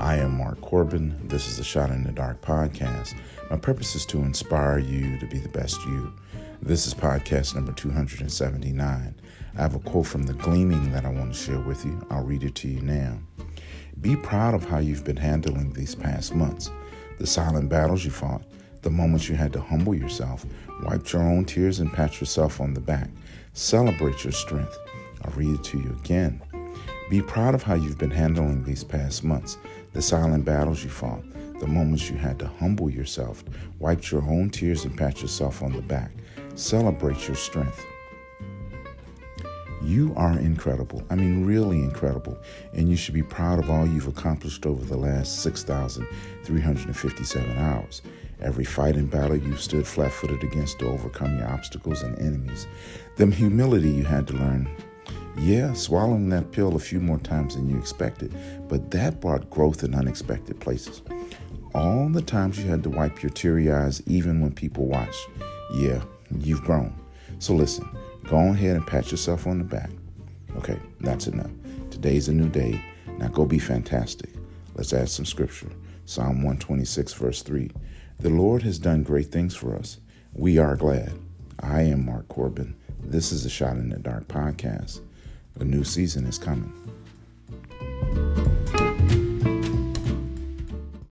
I am Mark Corbin. This is the Shot in the Dark podcast. My purpose is to inspire you to be the best you. This is podcast number 279. I have a quote from the Gleaming that I want to share with you. I'll read it to you now. Be proud of how you've been handling these past months, the silent battles you fought, the moments you had to humble yourself, wipe your own tears, and pat yourself on the back. Celebrate your strength. I'll read it to you again. Be proud of how you've been handling these past months, the silent battles you fought, the moments you had to humble yourself, wipe your own tears, and pat yourself on the back. Celebrate your strength. You are incredible. I mean, really incredible. And you should be proud of all you've accomplished over the last 6,357 hours. Every fight and battle you stood flat footed against to overcome your obstacles and enemies. The humility you had to learn. Yeah, swallowing that pill a few more times than you expected, but that brought growth in unexpected places. All the times you had to wipe your teary eyes, even when people watched. Yeah, you've grown. So listen, go ahead and pat yourself on the back. Okay, that's enough. Today's a new day. Now go be fantastic. Let's add some scripture. Psalm 126, verse 3. The Lord has done great things for us. We are glad. I am Mark Corbin. This is a Shot in the Dark podcast. A new season is coming.